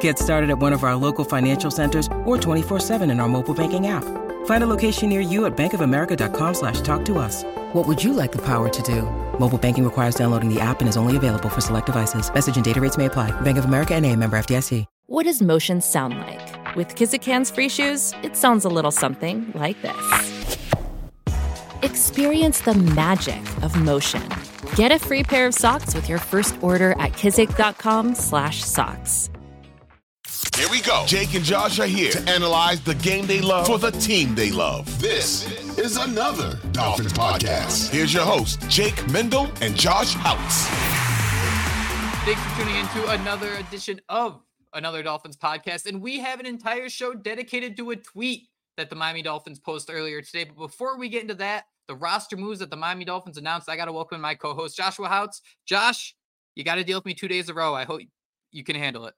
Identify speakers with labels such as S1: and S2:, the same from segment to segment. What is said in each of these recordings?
S1: Get started at one of our local financial centers or 24-7 in our mobile banking app. Find a location near you at bankofamerica.com slash talk to us. What would you like the power to do? Mobile banking requires downloading the app and is only available for select devices. Message and data rates may apply. Bank of America and a member FDIC.
S2: What does motion sound like? With Kizik hands-free shoes, it sounds a little something like this. Experience the magic of motion. Get a free pair of socks with your first order at kizik.com slash socks.
S3: Here we go. Jake and Josh are here to analyze the game they love for the team they love. This is another Dolphins podcast. Here's your host, Jake Mendel and Josh Houtz.
S4: Thanks for tuning in to another edition of another Dolphins podcast. And we have an entire show dedicated to a tweet that the Miami Dolphins posted earlier today. But before we get into that, the roster moves that the Miami Dolphins announced, I got to welcome my co host, Joshua Houtz. Josh, you got to deal with me two days in a row. I hope you can handle it.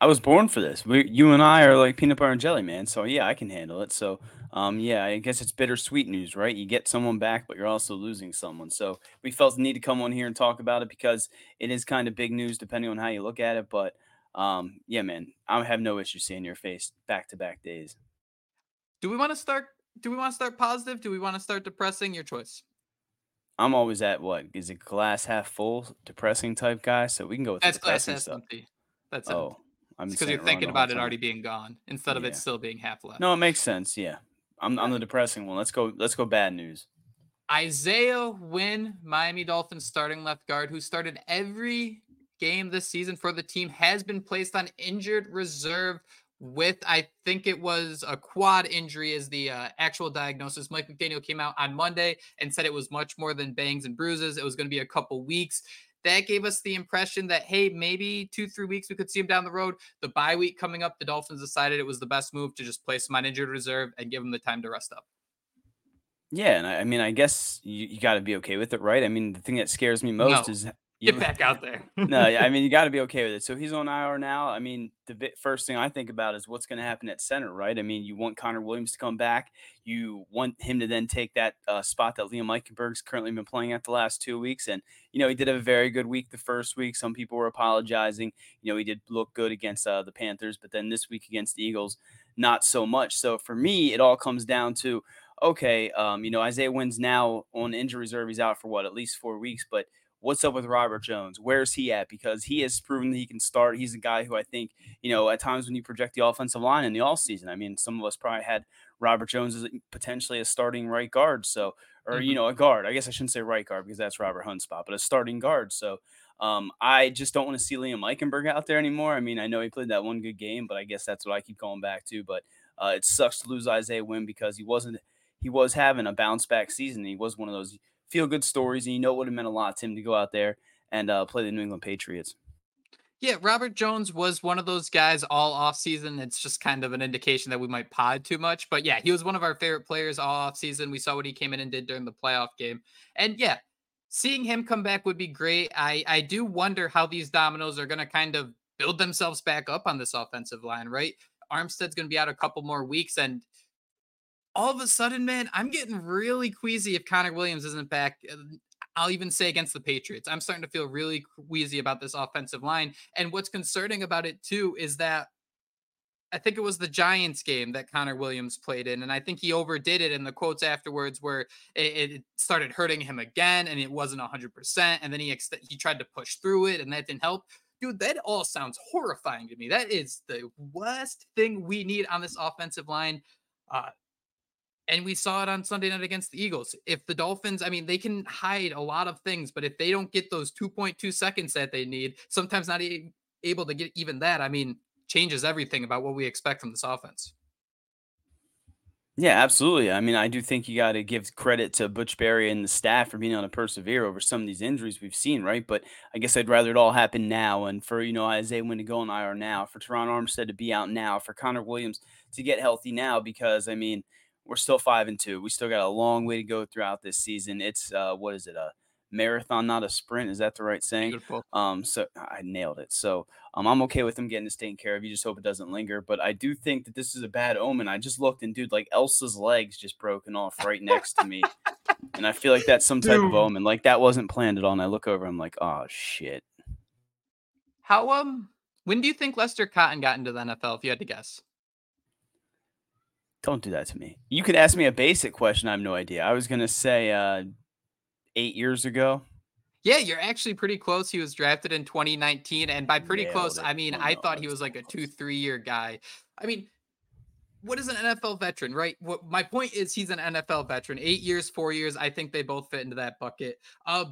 S5: I was born for this. We, you and I are like peanut butter and jelly, man. So yeah, I can handle it. So um, yeah, I guess it's bittersweet news, right? You get someone back, but you're also losing someone. So we felt the need to come on here and talk about it because it is kind of big news, depending on how you look at it. But um, yeah, man, I have no issue seeing your face back to back days.
S4: Do we want to start? Do we want to start positive? Do we want to start depressing? Your choice.
S5: I'm always at what is it glass half full, depressing type guy. So we can go with
S4: that's glass half empty. That's oh. Empty. I'm because you're thinking about it already being gone instead of yeah. it still being half left.
S5: No, it makes sense. Yeah, I'm I'm the depressing one. Let's go. Let's go. Bad news.
S4: Isaiah Wynn, Miami Dolphins starting left guard, who started every game this season for the team, has been placed on injured reserve with I think it was a quad injury is the uh, actual diagnosis. Mike McDaniel came out on Monday and said it was much more than bangs and bruises. It was going to be a couple weeks that gave us the impression that hey, maybe two three weeks we could see him down the road. The bye week coming up, the Dolphins decided it was the best move to just place him on injured reserve and give him the time to rest up.
S5: Yeah, and I, I mean, I guess you, you got to be okay with it, right? I mean, the thing that scares me most
S4: no.
S5: is
S4: Get you, back out there.
S5: no, I mean you got to be okay with it. So he's on IR now. I mean, the first thing I think about is what's going to happen at center, right? I mean, you want Connor Williams to come back. You want him to then take that uh, spot that Liam Eichenberg's currently been playing at the last two weeks, and you know he did have a very good week the first week. Some people were apologizing. You know he did look good against uh, the Panthers, but then this week against the Eagles, not so much. So for me, it all comes down to okay, um, you know Isaiah Wynn's now on injury reserve. He's out for what at least four weeks, but what's up with Robert Jones? Where's he at? Because he has proven that he can start. He's a guy who I think, you know, at times when you project the offensive line in the all season, I mean, some of us probably had Robert Jones as potentially a starting right guard. So, or, mm-hmm. you know, a guard. I guess I shouldn't say right guard because that's Robert Hunt's spot, but a starting guard. So, um, I just don't want to see Liam Eichenberg out there anymore. I mean, I know he played that one good game, but I guess that's what I keep going back to. But uh, it sucks to lose Isaiah Wynn because he wasn't, he was having a bounce back season. He was one of those feel good stories, and you know it would have meant a lot to him to go out there and uh, play the New England Patriots.
S4: Yeah, Robert Jones was one of those guys all off season. It's just kind of an indication that we might pod too much. But yeah, he was one of our favorite players all off season. We saw what he came in and did during the playoff game. And yeah, seeing him come back would be great. I, I do wonder how these dominoes are going to kind of build themselves back up on this offensive line, right? Armstead's going to be out a couple more weeks. And all of a sudden, man, I'm getting really queasy if Connor Williams isn't back. Uh, I'll even say against the Patriots. I'm starting to feel really queasy about this offensive line. And what's concerning about it too is that I think it was the Giants game that Connor Williams played in, and I think he overdid it. And the quotes afterwards where it, it started hurting him again, and it wasn't 100. percent And then he ex- he tried to push through it, and that didn't help. Dude, that all sounds horrifying to me. That is the worst thing we need on this offensive line. Uh, And we saw it on Sunday night against the Eagles. If the Dolphins, I mean, they can hide a lot of things, but if they don't get those 2.2 seconds that they need, sometimes not able to get even that, I mean, changes everything about what we expect from this offense.
S5: Yeah, absolutely. I mean, I do think you got to give credit to Butch Barry and the staff for being able to persevere over some of these injuries we've seen, right? But I guess I'd rather it all happen now, and for you know Isaiah Wynn to go on IR now, for Terron Armstead to be out now, for Connor Williams to get healthy now, because I mean, we're still five and two. We still got a long way to go throughout this season. It's uh, what is it? A marathon, not a sprint. Is that the right saying?
S4: Beautiful.
S5: Um, so I nailed it. So um, I'm okay with them getting this taken care of. You just hope it doesn't linger. But I do think that this is a bad omen. I just looked and dude, like Elsa's legs just broken off right next to me, and I feel like that's some type dude. of omen. Like that wasn't planned at all. And I look over, I'm like, oh shit.
S4: How um, when do you think Lester Cotton got into the NFL? If you had to guess.
S5: Don't do that to me. You could ask me a basic question. I have no idea. I was gonna say uh, eight years ago.
S4: Yeah, you're actually pretty close. He was drafted in 2019, and by pretty Nailed close, it. I mean oh, I no, thought he was like a two, three year guy. I mean, what is an NFL veteran, right? What my point is, he's an NFL veteran. Eight years, four years. I think they both fit into that bucket. Uh,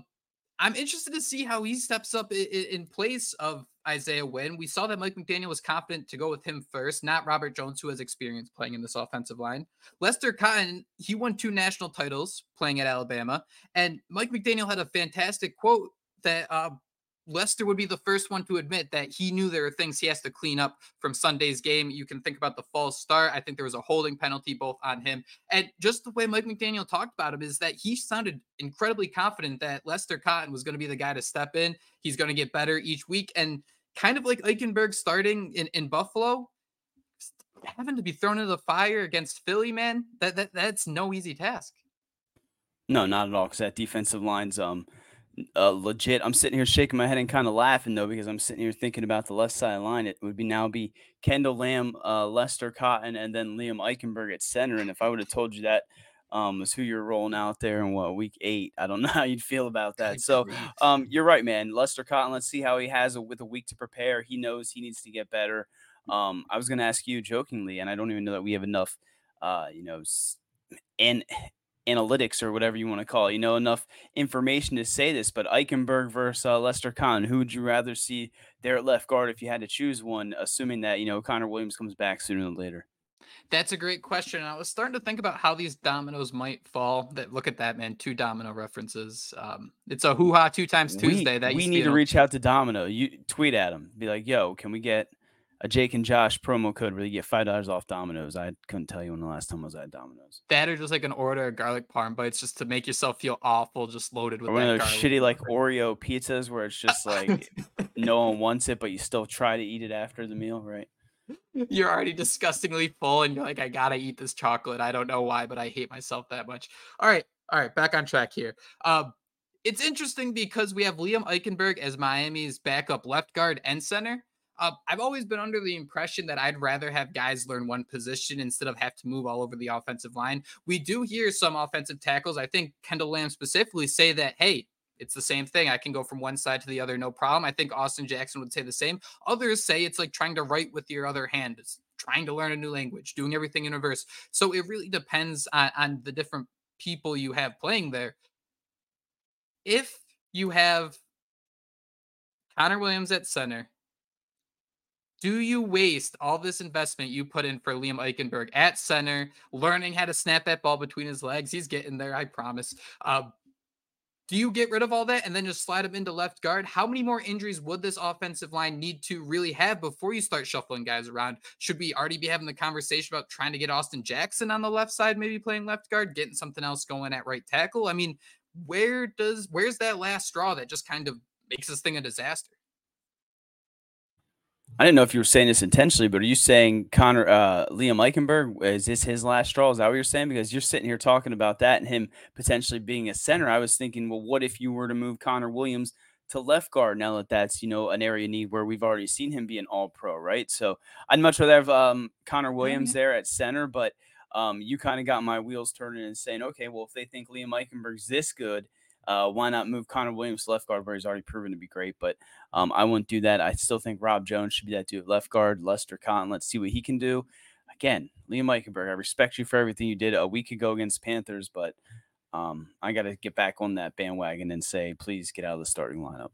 S4: I'm interested to see how he steps up in, in place of Isaiah Wynn. We saw that Mike McDaniel was confident to go with him first, not Robert Jones, who has experience playing in this offensive line. Lester Cotton, he won two national titles playing at Alabama. And Mike McDaniel had a fantastic quote that uh, Lester would be the first one to admit that he knew there are things he has to clean up from Sunday's game. You can think about the false start. I think there was a holding penalty both on him. And just the way Mike McDaniel talked about him is that he sounded incredibly confident that Lester Cotton was going to be the guy to step in. He's going to get better each week. And kind of like Eichenberg starting in, in Buffalo, having to be thrown into the fire against Philly, man, that, that that's no easy task.
S5: No, not at all. Because that defensive line's um uh, legit. I'm sitting here shaking my head and kind of laughing though because I'm sitting here thinking about the left side line. It would be now be Kendall Lamb, uh, Lester Cotton, and then Liam Eichenberg at center. And if I would have told you that um, was who you're rolling out there in what week eight, I don't know how you'd feel about that. So um, you're right, man. Lester Cotton. Let's see how he has a, with a week to prepare. He knows he needs to get better. Um, I was going to ask you jokingly, and I don't even know that we have enough, uh, you know, and analytics or whatever you want to call it, you know, enough information to say this, but Eichenberg versus uh, Lester Cotton, who would you rather see there at left guard if you had to choose one, assuming that, you know, Connor Williams comes back sooner than later?
S4: That's a great question. I was starting to think about how these dominoes might fall. That look at that, man. Two domino references. Um, it's a hoo ha two times Tuesday.
S5: We,
S4: that
S5: we need to reach out to Domino. You tweet at him, be like, "Yo, can we get a Jake and Josh promo code where you get five dollars off Domino's. I couldn't tell you when the last time I was at Domino's.
S4: That or just like an order of garlic parm bites just to make yourself feel awful, just loaded with
S5: or one of those shitty like Oreo pizzas where it's just like no one wants it, but you still try to eat it after the meal, right?
S4: You're already disgustingly full, and you're like, I gotta eat this chocolate. I don't know why, but I hate myself that much. All right, all right, back on track here. Um, it's interesting because we have Liam Eichenberg as Miami's backup left guard and center. Uh, I've always been under the impression that I'd rather have guys learn one position instead of have to move all over the offensive line. We do hear some offensive tackles, I think Kendall Lamb specifically, say that, hey, it's the same thing. I can go from one side to the other, no problem. I think Austin Jackson would say the same. Others say it's like trying to write with your other hand. It's trying to learn a new language, doing everything in reverse. So it really depends on, on the different people you have playing there. If you have Connor Williams at center, do you waste all this investment you put in for Liam Eichenberg at center, learning how to snap that ball between his legs? He's getting there, I promise. Uh, do you get rid of all that and then just slide him into left guard? How many more injuries would this offensive line need to really have before you start shuffling guys around? Should we already be having the conversation about trying to get Austin Jackson on the left side, maybe playing left guard, getting something else going at right tackle? I mean, where does where's that last straw that just kind of makes this thing a disaster?
S5: I didn't know if you were saying this intentionally, but are you saying Connor uh, Liam Eichenberg is this his last straw? Is that what you're saying? Because you're sitting here talking about that and him potentially being a center. I was thinking, well, what if you were to move Connor Williams to left guard now that that's you know an area need where we've already seen him be an All Pro, right? So I'd much rather have um, Connor Williams there at center, but um, you kind of got my wheels turning and saying, okay, well if they think Liam Eichenberg's this good uh, why not move Connor Williams to left guard where he's already proven to be great? But um, I wouldn't do that. I still think Rob Jones should be that dude left guard. Lester Cotton, let's see what he can do. again, Liam Eichenberg, I respect you for everything you did a week ago against Panthers, but um, I got to get back on that bandwagon and say, please get out of the starting lineup.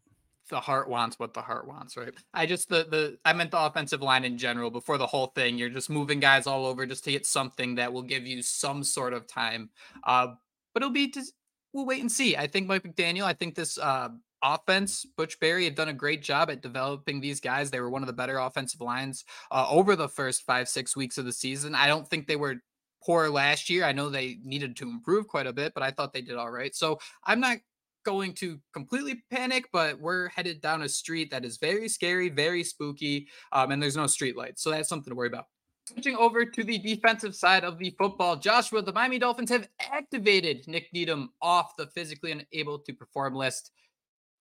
S4: The heart wants what the heart wants, right? I just the the I meant the offensive line in general. Before the whole thing, you're just moving guys all over just to get something that will give you some sort of time. Uh, but it'll be just we'll wait and see. I think Mike McDaniel. I think this uh, offense, Butch Barry had done a great job at developing these guys. They were one of the better offensive lines uh, over the first five, six weeks of the season. I don't think they were poor last year. I know they needed to improve quite a bit, but I thought they did all right. So I'm not going to completely panic, but we're headed down a street that is very scary, very spooky, um, and there's no street lights. So that's something to worry about. Switching over to the defensive side of the football, Joshua, the Miami Dolphins have activated Nik Needham off the physically unable to perform list.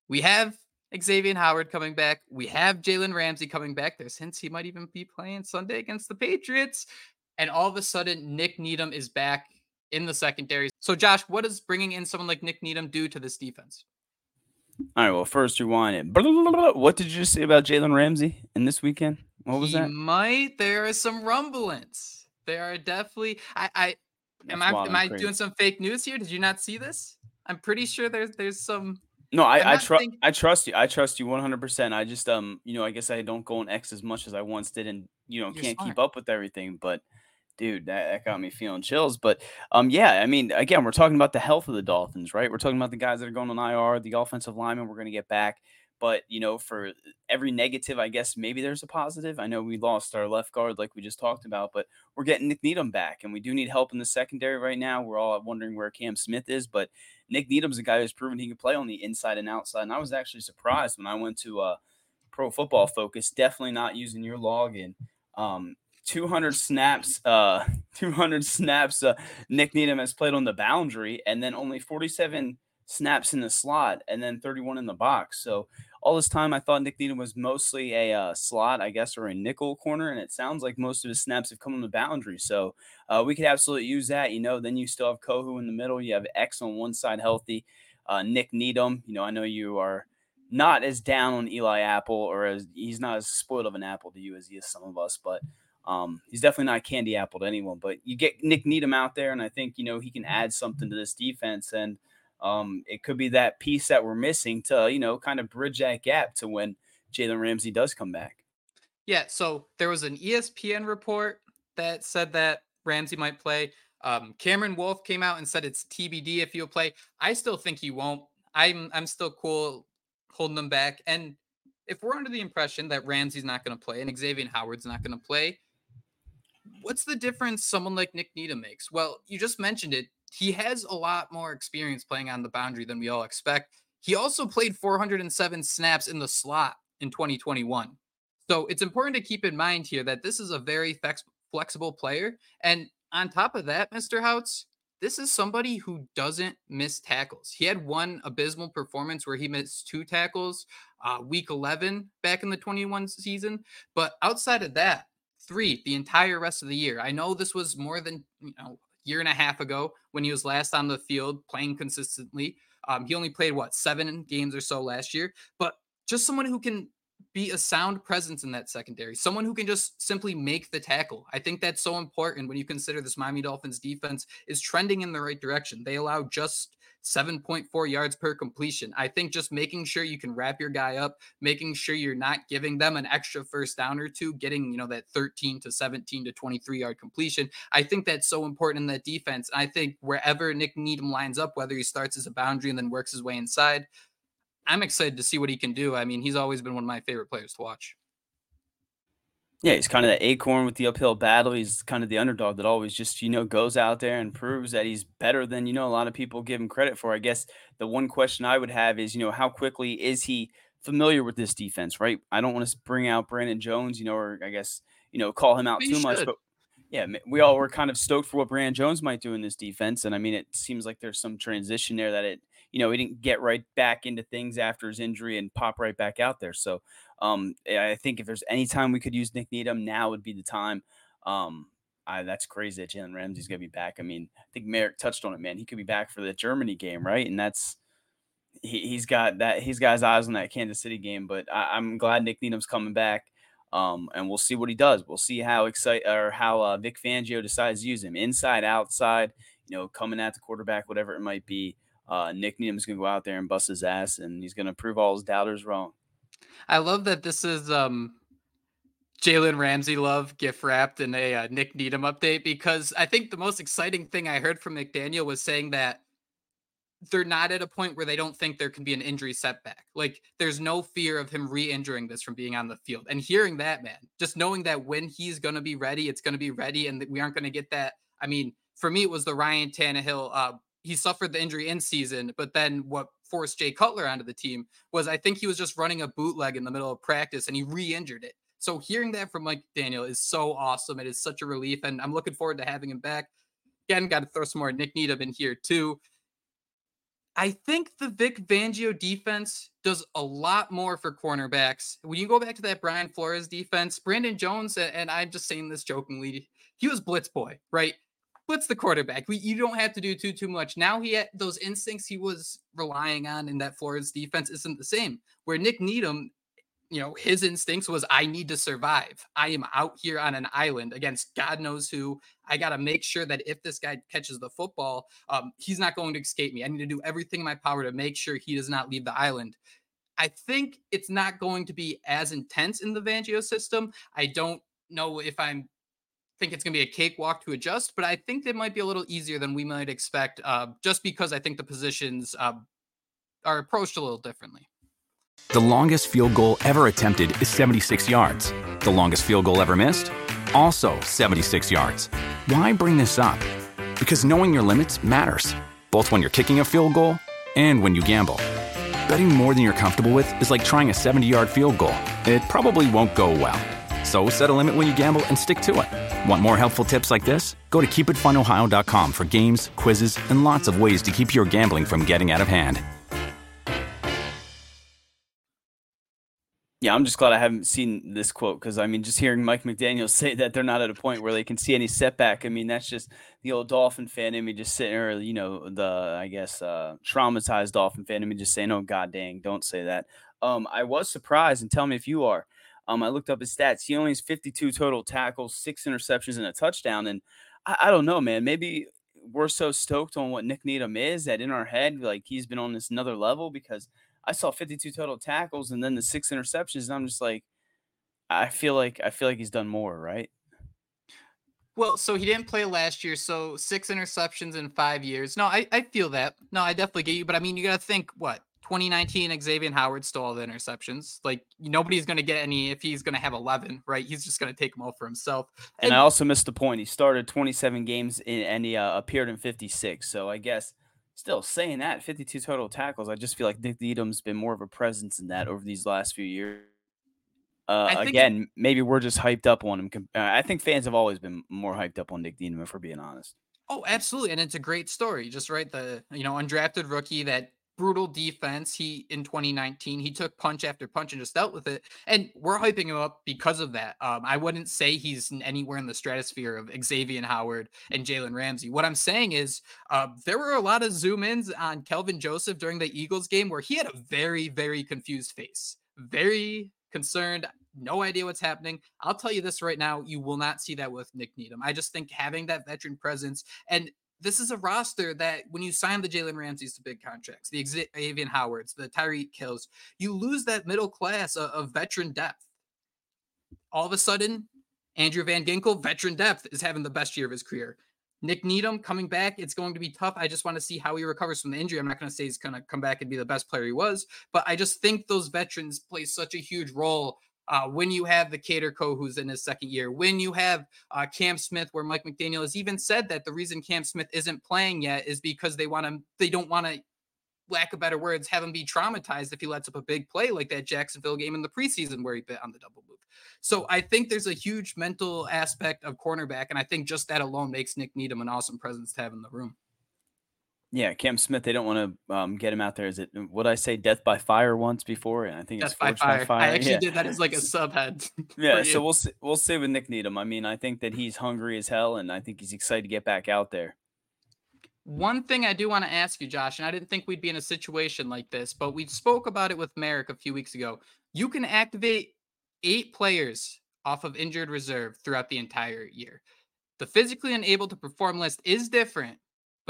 S4: We have Xavier Howard coming back. We have Jalen Ramsey coming back. There's hints he might even be playing Sunday against the Patriots. And all of a sudden, Nik Needham is back in the secondary. So, Josh, what does bringing in someone like Nik Needham do to this defense?
S5: All right. Well, first rewind it. What did you say about Jalen Ramsey in this weekend? What was
S4: he
S5: that?
S4: Might there are some rumblings. There are definitely. I. I am I am I doing some fake news here? Did you not see this? I'm pretty sure there's there's some.
S5: No, I I, trust think... I trust you. I trust you 100. percent I just um you know I guess I don't go on X as much as I once did, and you know You're can't smart. keep up with everything. But dude, that, that got me feeling chills. But um yeah, I mean again we're talking about the health of the Dolphins, right? We're talking about the guys that are going on IR, the offensive linemen we're going to get back. But you know, for every negative, I guess maybe there's a positive. I know we lost our left guard, like we just talked about, but we're getting Nik Needham back, and we do need help in the secondary right now. We're all wondering where Cam Smith is, but Nik Needham's a guy who's proven he can play on the inside and outside. And I was actually surprised when I went to uh, Pro Football Focus, definitely not using your login. Um, 200 snaps, uh, 200 snaps. Uh, Nik Needham has played on the boundary, and then only 47 snaps in the slot, and then 31 in the box. So all this time, I thought Nik Needham was mostly a uh, slot, I guess, or a nickel corner, and it sounds like most of his snaps have come on the boundary. So uh, we could absolutely use that. You know, then you still have Kohou in the middle. You have X on one side healthy. Uh, Nik Needham, you know, I know you are not as down on Eli Apple, or as he's not as spoiled of an apple to you as he is some of us, but um, he's definitely not a candy apple to anyone. But you get Nik Needham out there, and I think you know he can add something to this defense and. Um, it could be that piece that we're missing to, you know, kind of bridge that gap to when Jalen Ramsey does come back.
S4: Yeah. So there was an ESPN report that said that Ramsey might play. Um, Cameron Wolfe came out and said it's TBD if he'll play. I still think he won't. I'm I'm still cool holding them back. And if we're under the impression that Ramsey's not going to play and Xavier Howard's not going to play, what's the difference someone like Nik Needham makes? Well, you just mentioned it he has a lot more experience playing on the boundary than we all expect. He also played 407 snaps in the slot in 2021. So it's important to keep in mind here that this is a very flex- flexible player. And on top of that, Mr. Houtz, this is somebody who doesn't miss tackles. He had one abysmal performance where he missed two tackles, uh, week 11 back in the 21 season. But outside of that, three the entire rest of the year. I know this was more than you know year and a half ago when he was last on the field playing consistently. Um, he only played what seven games or so last year, but just someone who can be a sound presence in that secondary, someone who can just simply make the tackle. I think that's so important when you consider this Miami Dolphins defense is trending in the right direction. They allow just 7.4 yards per completion. I think just making sure you can wrap your guy up, making sure you're not giving them an extra first down or two, getting, you know, that 13 to 17 to 23 yard completion. I think that's so important in that defense. I think wherever Nik Needham lines up, whether he starts as a boundary and then works his way inside, I'm excited to see what he can do. I mean, he's always been one of my favorite players to watch.
S5: Yeah, he's kind of the acorn with the uphill battle. He's kind of the underdog that always just, you know, goes out there and proves that he's better than, you know, a lot of people give him credit for. I guess the one question I would have is, you know, how quickly is he familiar with this defense, right? I don't want to bring out Brandon Jones, you know, or I guess, you know, call him out too much, but yeah, we all were kind of stoked for what Brandon Jones might do in this defense. And I mean, it seems like there's some transition there that it, you know, he didn't get right back into things after his injury and pop right back out there. So um, I think if there's any time we could use Nik Needham, now would be the time. Um, I, that's crazy that Jalen Ramsey's gonna be back. I mean, I think Merrick touched on it, man. He could be back for the Germany game, right? And that's he, has got that he's got his eyes on that Kansas City game. But I, am glad Nik Needham's coming back. Um, and we'll see what he does. We'll see how excite or how uh, Vic Fangio decides to use him inside, outside, you know, coming at the quarterback, whatever it might be. Uh, Nik Needham's going to go out there and bust his ass, and he's going to prove all his doubters wrong.
S4: I love that this is um, Jalen Ramsey love gift wrapped in a uh, Nik Needham update because I think the most exciting thing I heard from McDaniel was saying that they're not at a point where they don't think there can be an injury setback. Like there's no fear of him re-injuring this from being on the field. And hearing that, man, just knowing that when he's going to be ready, it's going to be ready, and we aren't going to get that. I mean, for me, it was the Ryan Tannehill. Uh, he suffered the injury in season, but then what forced Jay Cutler onto the team was I think he was just running a bootleg in the middle of practice and he re-injured it. So hearing that from Mike Daniel is so awesome. It is such a relief, and I'm looking forward to having him back. Again, got to throw some more Nik Needham in here too. I think the Vic Fangio defense does a lot more for cornerbacks. When you go back to that Brian Flores defense, Brandon Jones, and I'm just saying this jokingly, he was blitz boy, right? Blitz the quarterback. We, you don't have to do too too much. Now he had those instincts he was relying on in that Flores' defense isn't the same. Where Nik Needham you know, his instincts was I need to survive. I am out here on an island against God knows who. I got to make sure that if this guy catches the football, um, he's not going to escape me. I need to do everything in my power to make sure he does not leave the island. I think it's not going to be as intense in the Fangio system. I don't know if I'm think it's going to be a cakewalk to adjust, but I think it might be a little easier than we might expect, uh, just because I think the positions uh, are approached a little differently.
S6: The longest field goal ever attempted is 76 yards. The longest field goal ever missed? Also 76 yards. Why bring this up? Because knowing your limits matters, both when you're kicking a field goal and when you gamble. Betting more than you're comfortable with is like trying a 70 yard field goal, it probably won't go well. So set a limit when you gamble and stick to it. Want more helpful tips like this? Go to keepitfunohio.com for games, quizzes, and lots of ways to keep your gambling from getting out of hand.
S5: Yeah, I'm just glad I haven't seen this quote because I mean, just hearing Mike McDaniel say that they're not at a point where they can see any setback. I mean, that's just the old Dolphin fan in me just sitting there, you know, the I guess uh, traumatized Dolphin fan in me just saying, "Oh God dang, don't say that." Um, I was surprised, and tell me if you are. Um, I looked up his stats. He only has 52 total tackles, six interceptions, and a touchdown. And I, I don't know, man. Maybe we're so stoked on what Nik Needham is that in our head, like he's been on this another level because I saw 52 total tackles and then the six interceptions, and I'm just like, I feel like I feel like he's done more, right?
S4: Well, so he didn't play last year, so six interceptions in five years. No, I, I feel that. No, I definitely get you, but I mean, you got to think what 2019 Xavier Howard stole all the interceptions. Like nobody's going to get any if he's going to have 11, right? He's just going to take them all for himself.
S5: And, and, I also missed the point. He started 27 games in, and he uh, appeared in 56. So I guess still saying that 52 total tackles. I just feel like Nik Needham's been more of a presence in that over these last few years. Uh, again, maybe we're just hyped up on him. Uh, I think fans have always been more hyped up on Nik Needham, if we're being honest.
S4: Oh, absolutely, and it's a great story. Just right, the you know undrafted rookie that brutal defense. He in 2019 he took punch after punch and just dealt with it, and we're hyping him up because of that. Um, I wouldn't say he's anywhere in the stratosphere of Xavier Howard and Jalen Ramsey. What I'm saying is uh, there were a lot of zoom ins on Kelvin Joseph during the Eagles game where he had a very very confused face, very concerned no idea what's happening. I'll tell you this right now, you will not see that with Nik Needham. I just think having that veteran presence and this is a roster that when you sign the Jalen Ramseys to big contracts, the Xavier Howards, the Tyreek Hills, you lose that middle class of, of, veteran depth. All of a sudden, Andrew Van Ginkel, veteran depth, is having the best year of his career. Nik Needham coming back, it's going to be tough. I just want to see how he recovers from the injury. I'm not going to say he's going to come back and be the best player he was, but I just think those veterans play such a huge role uh, when you have the Kader Kohou who's in his second year, when you have uh, Cam Smith, where Mike McDaniel has even said that the reason Cam Smith isn't playing yet is because they want to, they don't want to, lack of better words, have him be traumatized if he lets up a big play like that Jacksonville game in the preseason where he bit on the double move. So I think there's a huge mental aspect of cornerback, and I think just that alone makes Nik Needham an awesome presence to have in the room.
S5: Yeah, Cam Smith. They don't want to um, get him out there. Is it Would I say? Death by fire once before, and I think
S4: death it's by fire. by fire. I actually yeah. did that as like a subhead.
S5: yeah, so we'll see, we'll see with Nik Needham. I mean, I think that he's hungry as hell, and I think he's excited to get back out there.
S4: One thing I do want to ask you, Josh, and I didn't think we'd be in a situation like this, but we spoke about it with Merrick a few weeks ago. You can activate eight players off of injured reserve throughout the entire year. The physically unable to perform list is different,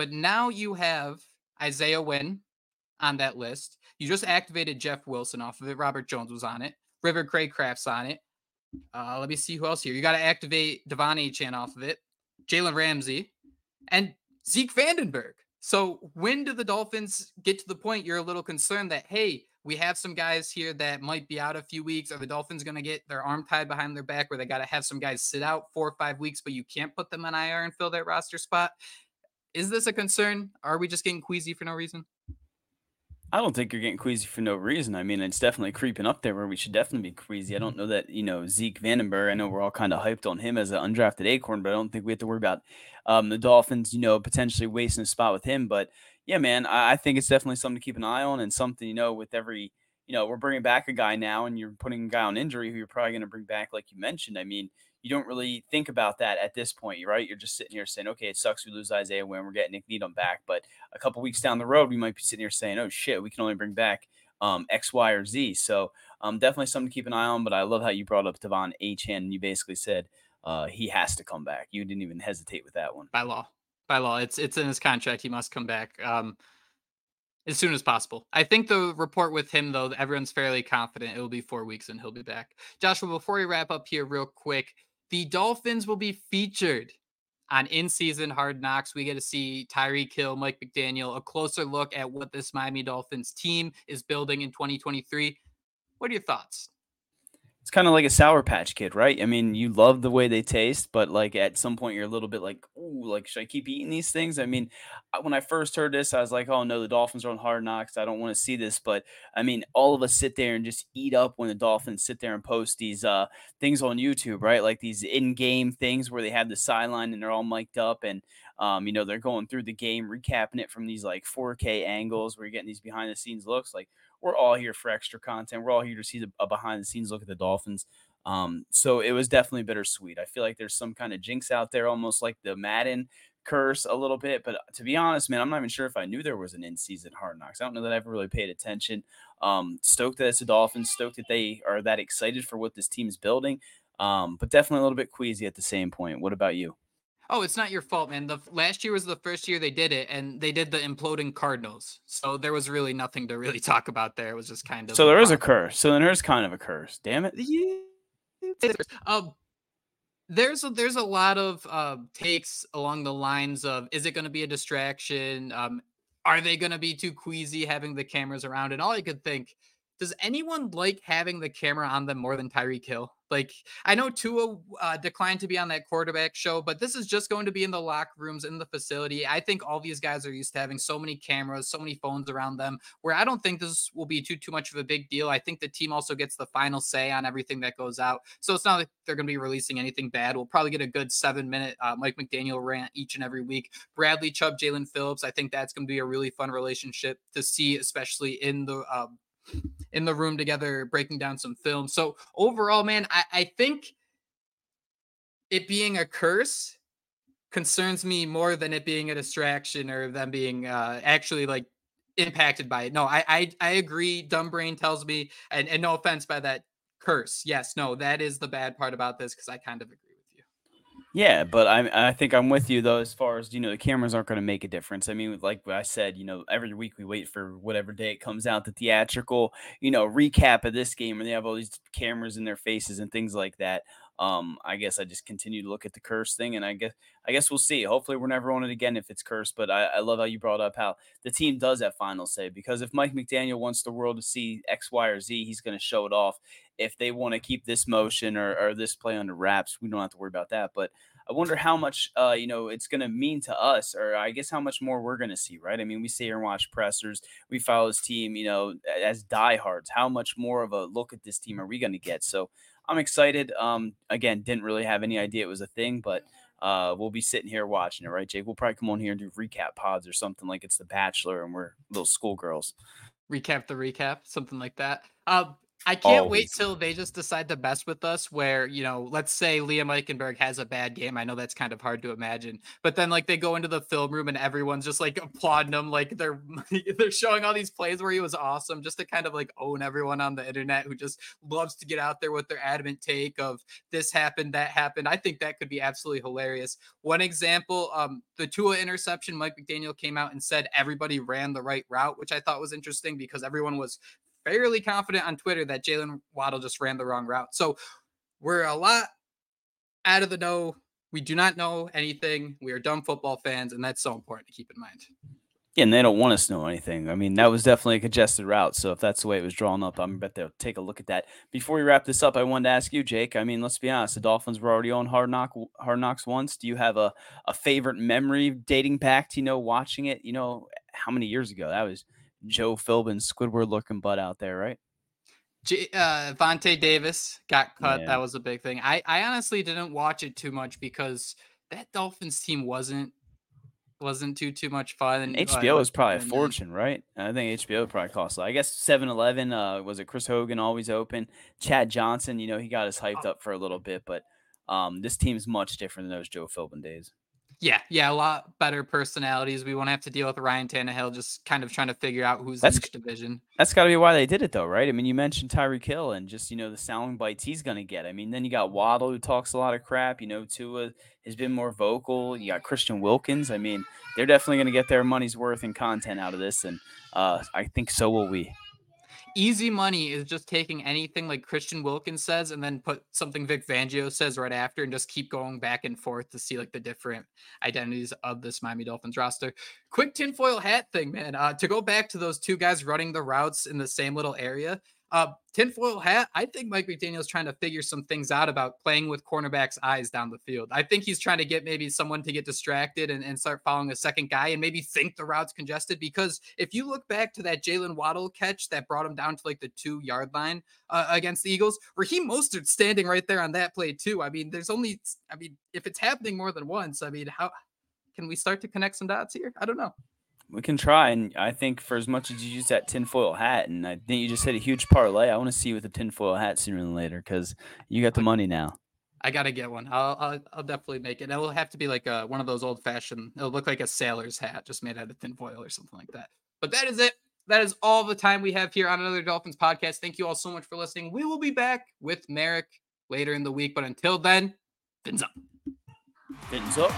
S4: but now you have Isaiah Wynn on that list. You just activated Jeff Wilson off of it. Robert Jones was on it. River Cracraft's on it. Uh, let me see who else here. You got to activate De'Von Achane off of it. Jalen Ramsey and Zeke Vandenburgh. So when do the Dolphins get to the point you're a little concerned that hey, we have some guys here that might be out a few weeks. Are the Dolphins going to get their arm tied behind their back where they got to have some guys sit out four or five weeks, but you can't put them on IR and fill that roster spot? Is this a concern? Are we just getting queasy for no reason?
S5: I don't think you're getting queasy for no reason. I mean, it's definitely creeping up there where we should definitely be queasy. I don't know that, you know, Zeke Vandenburgh, I know we're all kind of hyped on him as an undrafted acorn, but I don't think we have to worry about um, the Dolphins, you know, potentially wasting a spot with him. But yeah, man, I, I think it's definitely something to keep an eye on and something, you know, with every, you know, we're bringing back a guy now and you're putting a guy on injury who you're probably going to bring back, like you mentioned. I mean, you don't really think about that at this point, right? You're just sitting here saying, okay, it sucks we lose Isaiah Wynn we're getting Nik Needham back. But a couple weeks down the road, we might be sitting here saying, oh shit, we can only bring back um, X, Y, or Z. So um, definitely something to keep an eye on. But I love how you brought up De'Von Achane and you basically said uh, he has to come back. You didn't even hesitate with that one.
S4: By law. By law. It's it's in his contract. He must come back. Um, as soon as possible. I think the report with him, though, everyone's fairly confident it will be four weeks and he'll be back. Joshua, before we wrap up here, real quick, the Dolphins will be featured on in season hard knocks. We get to see Tyreek Hill, Mike McDaniel, a closer look at what this Miami Dolphins team is building in 2023. What are your thoughts?
S5: It's kind of like a sour patch kid, right? I mean, you love the way they taste, but like at some point you're a little bit like, "Ooh, like should I keep eating these things?" I mean, when I first heard this, I was like, "Oh no, the Dolphins are on hard knocks. I don't want to see this." But I mean, all of us sit there and just eat up when the Dolphins sit there and post these uh things on YouTube, right? Like these in-game things where they have the sideline and they're all mic'd up and um, you know, they're going through the game, recapping it from these like 4K angles where you're getting these behind the scenes looks. Like we're all here for extra content. We're all here to see the, a behind the scenes look at the Dolphins. Um, so it was definitely bittersweet. I feel like there's some kind of jinx out there, almost like the Madden curse a little bit. But to be honest, man, I'm not even sure if I knew there was an in-season Hard Knocks. I don't know that I ever really paid attention. Um, stoked that it's the Dolphins. Stoked that they are that excited for what this team is building. Um, but definitely a little bit queasy at the same point. What about you?
S4: Oh, it's not your fault, man. The last year was the first year they did it, and they did the imploding Cardinals. So there was really nothing to really talk about there. It was just kind of
S5: so there is a curse. So then there's kind of a curse. Damn it.
S4: Yeah. Um, there's a, there's a lot of uh, takes along the lines of is it going to be a distraction? Um, are they going to be too queasy having the cameras around? And all I could think, does anyone like having the camera on them more than Tyreek Hill? Like I know Tua uh, declined to be on that quarterback show, but this is just going to be in the locker rooms in the facility. I think all these guys are used to having so many cameras, so many phones around them. Where I don't think this will be too too much of a big deal. I think the team also gets the final say on everything that goes out, so it's not like they're going to be releasing anything bad. We'll probably get a good seven minute uh, Mike McDaniel rant each and every week. Bradley Chubb, Jaelan Phillips. I think that's going to be a really fun relationship to see, especially in the uh, in the room together breaking down some film. So overall, man, I, I think it being a curse concerns me more than it being a distraction or them being uh, actually like impacted by it. No, I I, I agree. Dumb brain tells me, and, and no offense by that curse. Yes, no, that is the bad part about this because I kind of agree.
S5: Yeah, but I I think I'm with you though as far as you know the cameras aren't going to make a difference. I mean, like I said, you know, every week we wait for whatever day it comes out the theatrical, you know, recap of this game and they have all these cameras in their faces and things like that. Um, I guess I just continue to look at the curse thing, and I guess I guess we'll see. Hopefully, we're never on it again if it's cursed. But I, I love how you brought up how the team does that final say because if Mike McDaniel wants the world to see X, Y, or Z, he's going to show it off. If they want to keep this motion or, or this play under wraps, we don't have to worry about that. But I wonder how much uh, you know it's going to mean to us, or I guess how much more we're going to see, right? I mean, we sit here and watch pressers, we follow this team, you know, as diehards. How much more of a look at this team are we going to get? So I'm excited. Um, again, didn't really have any idea it was a thing, but uh, we'll be sitting here watching it, right, Jake? We'll probably come on here and do recap pods or something like it's The Bachelor and we're little schoolgirls.
S4: Recap the recap, something like that. Uh, I can't Always. wait till they just decide to mess with us. Where you know, let's say Liam Eichenberg has a bad game. I know that's kind of hard to imagine, but then like they go into the film room and everyone's just like applauding him, like they're they're showing all these plays where he was awesome, just to kind of like own everyone on the internet who just loves to get out there with their adamant take of this happened, that happened. I think that could be absolutely hilarious. One example, um, the Tua interception, Mike McDaniel came out and said everybody ran the right route, which I thought was interesting because everyone was fairly confident on Twitter that Jaylen Waddle just ran the wrong route. So we're a lot out of the know. We do not know anything. We are dumb football fans, and that's so important to keep in mind.
S5: Yeah, and they don't want us to know anything. I mean, that was definitely a congested route. So if that's the way it was drawn up, I'm bet they'll take a look at that. Before we wrap this up, I wanted to ask you, Jake. I mean, let's be honest. The Dolphins were already on Hard Knock Hard Knocks once. Do you have a, a favorite memory dating back to you know watching it? You know, how many years ago? That was Joe Philbin, Squidward looking butt out there, right?
S4: G- uh, Vontae Davis got cut. Yeah. That was a big thing. I, I honestly didn't watch it too much because that Dolphins team wasn't wasn't too too much fun.
S5: And HBO uh, is probably a fortune, right? I think HBO probably cost. I guess 7-Eleven, uh, was it Chris Hogan always open? Chad Johnson, you know, he got us hyped up for a little bit, but um, this team's much different than those Joe Philbin days.
S4: Yeah, yeah, a lot better personalities. We won't have to deal with Ryan Tannehill just kind of trying to figure out who's
S5: that's,
S4: in each division.
S5: That's got to be why they did it, though, right? I mean, you mentioned Tyreek Hill and just you know the sound bites he's going to get. I mean, then you got Waddle who talks a lot of crap. You know, Tua has been more vocal. You got Christian Wilkins. I mean, they're definitely going to get their money's worth in content out of this, and uh, I think so will we
S4: easy money is just taking anything like Christian Wilkins says and then put something Vic Fangio says right after and just keep going back and forth to see like the different identities of this Miami Dolphins roster. Quick tinfoil hat thing, man. Uh, to go back to those two guys running the routes in the same little area. Uh, tinfoil hat. I think Mike McDaniel's trying to figure some things out about playing with cornerbacks' eyes down the field. I think he's trying to get maybe someone to get distracted and, and start following a second guy and maybe think the route's congested. Because if you look back to that Jaylen Waddle catch that brought him down to like the two yard line uh, against the Eagles, Raheem Mostert standing right there on that play too. I mean, there's only, I mean, if it's happening more than once, I mean, how can we start to connect some dots here? I don't know
S5: we can try. And I think for as much as you use that tinfoil hat, and I think you just hit a huge parlay, I want to see you with a tinfoil hat sooner than later because you got the money now.
S4: I gotta get one. I'll, I'll, I'll definitely make it. It'll have to be like a, one of those old fashioned. It'll look like a sailor's hat, just made out of tinfoil or something like that. But that is it. That is all the time we have here on another Dolphins podcast. Thank you all so much for listening. We will be back with Merrick later in the week, but until then, fins up.
S5: Fins up.